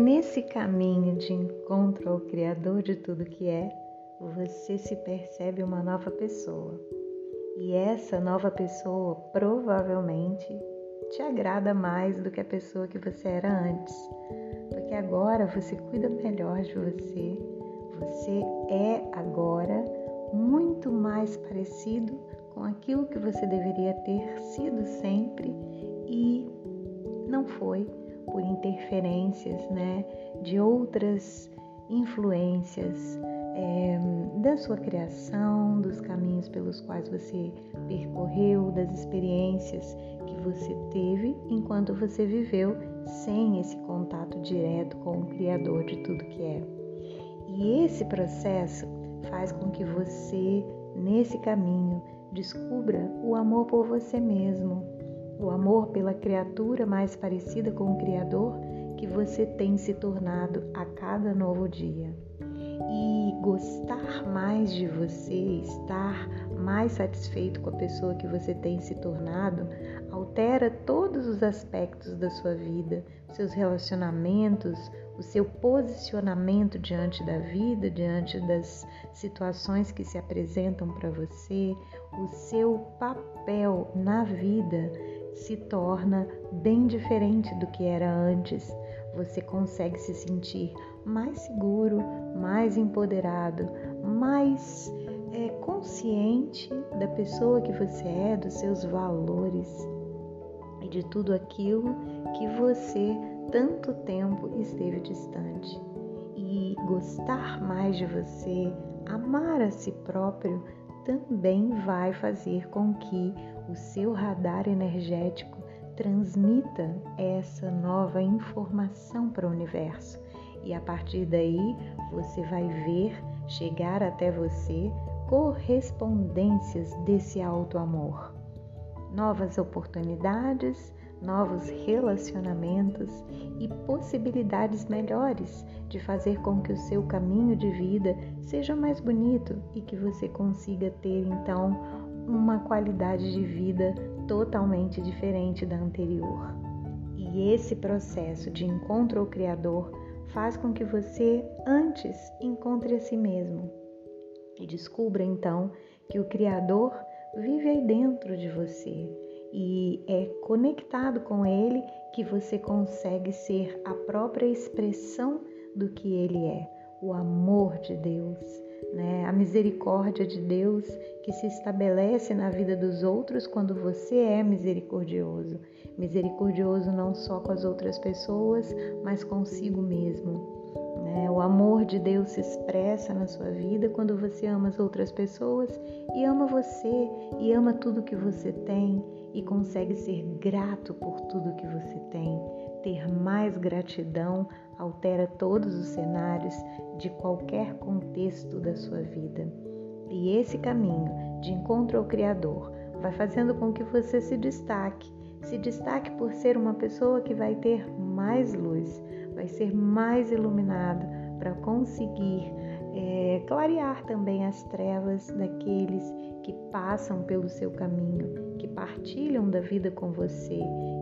Nesse caminho de encontro ao Criador de tudo que é, você se percebe uma nova pessoa. E essa nova pessoa provavelmente te agrada mais do que a pessoa que você era antes, porque agora você cuida melhor de você. Você é agora muito mais parecido com aquilo que você deveria ter sido sempre e não foi por interferências né, de outras influências é, da sua criação, dos caminhos pelos quais você percorreu, das experiências que você teve enquanto você viveu sem esse contato direto com o Criador de tudo que é. E esse processo faz com que você, nesse caminho, descubra o amor por você mesmo, o amor pela criatura mais parecida com o Criador que você tem se tornado a cada novo dia. E gostar mais de você, estar mais satisfeito com a pessoa que você tem se tornado, altera todos os aspectos da sua vida, seus relacionamentos, o seu posicionamento diante da vida, diante das situações que se apresentam para você, o seu papel na vida se torna bem diferente do que era antes. Você consegue se sentir mais seguro, mais empoderado, mais é, consciente da pessoa que você é, dos seus valores e de tudo aquilo que você tanto tempo esteve distante. E gostar mais de você, amar a si próprio, também vai fazer com que o seu radar energético transmita essa nova informação para o universo. E a partir daí você vai ver chegar até você correspondências desse alto amor. Novas oportunidades, novos relacionamentos e possibilidades melhores de fazer com que o seu caminho de vida seja mais bonito e que você consiga ter então uma qualidade de vida totalmente diferente da anterior. E esse processo de encontro ao Criador faz com que você antes encontre a si mesmo. E descubra então que o Criador vive aí dentro de você. E é conectado com Ele que você consegue ser a própria expressão do que Ele é, o amor de Deus, né? a misericórdia de Deus que se estabelece na vida dos outros quando você é misericordioso. Misericordioso não só com as outras pessoas, mas consigo mesmo. Né? O amor de Deus se expressa na sua vida quando você ama as outras pessoas e ama você e ama tudo que você tem e consegue ser grato por tudo que você tem. Ter mais gratidão altera todos os cenários de qualquer contexto da sua vida. E esse caminho de encontro ao Criador vai fazendo com que você se destaque. Se destaque por ser uma pessoa que vai ter mais luz, vai ser mais iluminado para conseguir é, clarear também as trevas daqueles que passam pelo seu caminho, que partilham da vida com você,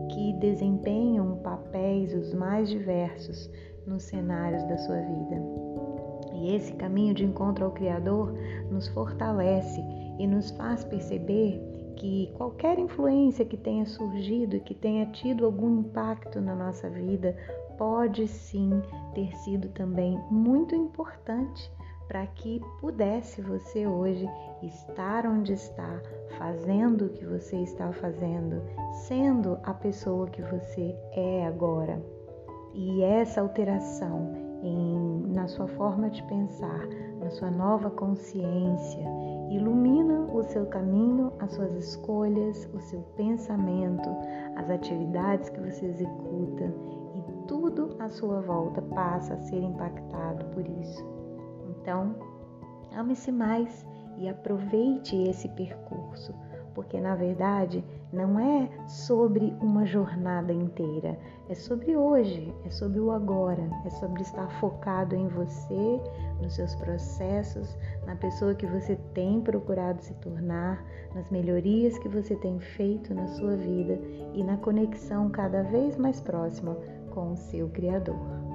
que desempenham papéis os mais diversos nos cenários da sua vida. E esse caminho de encontro ao Criador nos fortalece e nos faz perceber que qualquer influência que tenha surgido e que tenha tido algum impacto na nossa vida pode sim ter sido também muito importante para que pudesse você hoje estar onde está, fazendo o que você está fazendo, sendo a pessoa que você é agora. E essa alteração em, na sua forma de pensar, na sua nova consciência, ilumina o seu caminho, as suas escolhas, o seu pensamento, as atividades que você executa e tudo à sua volta passa a ser impactado por isso. Então, ame-se mais e aproveite esse percurso, porque na verdade não é sobre uma jornada inteira, é sobre hoje, é sobre o agora, é sobre estar focado em você, nos seus processos, na pessoa que você tem procurado se tornar, nas melhorias que você tem feito na sua vida e na conexão cada vez mais próxima com o seu Criador.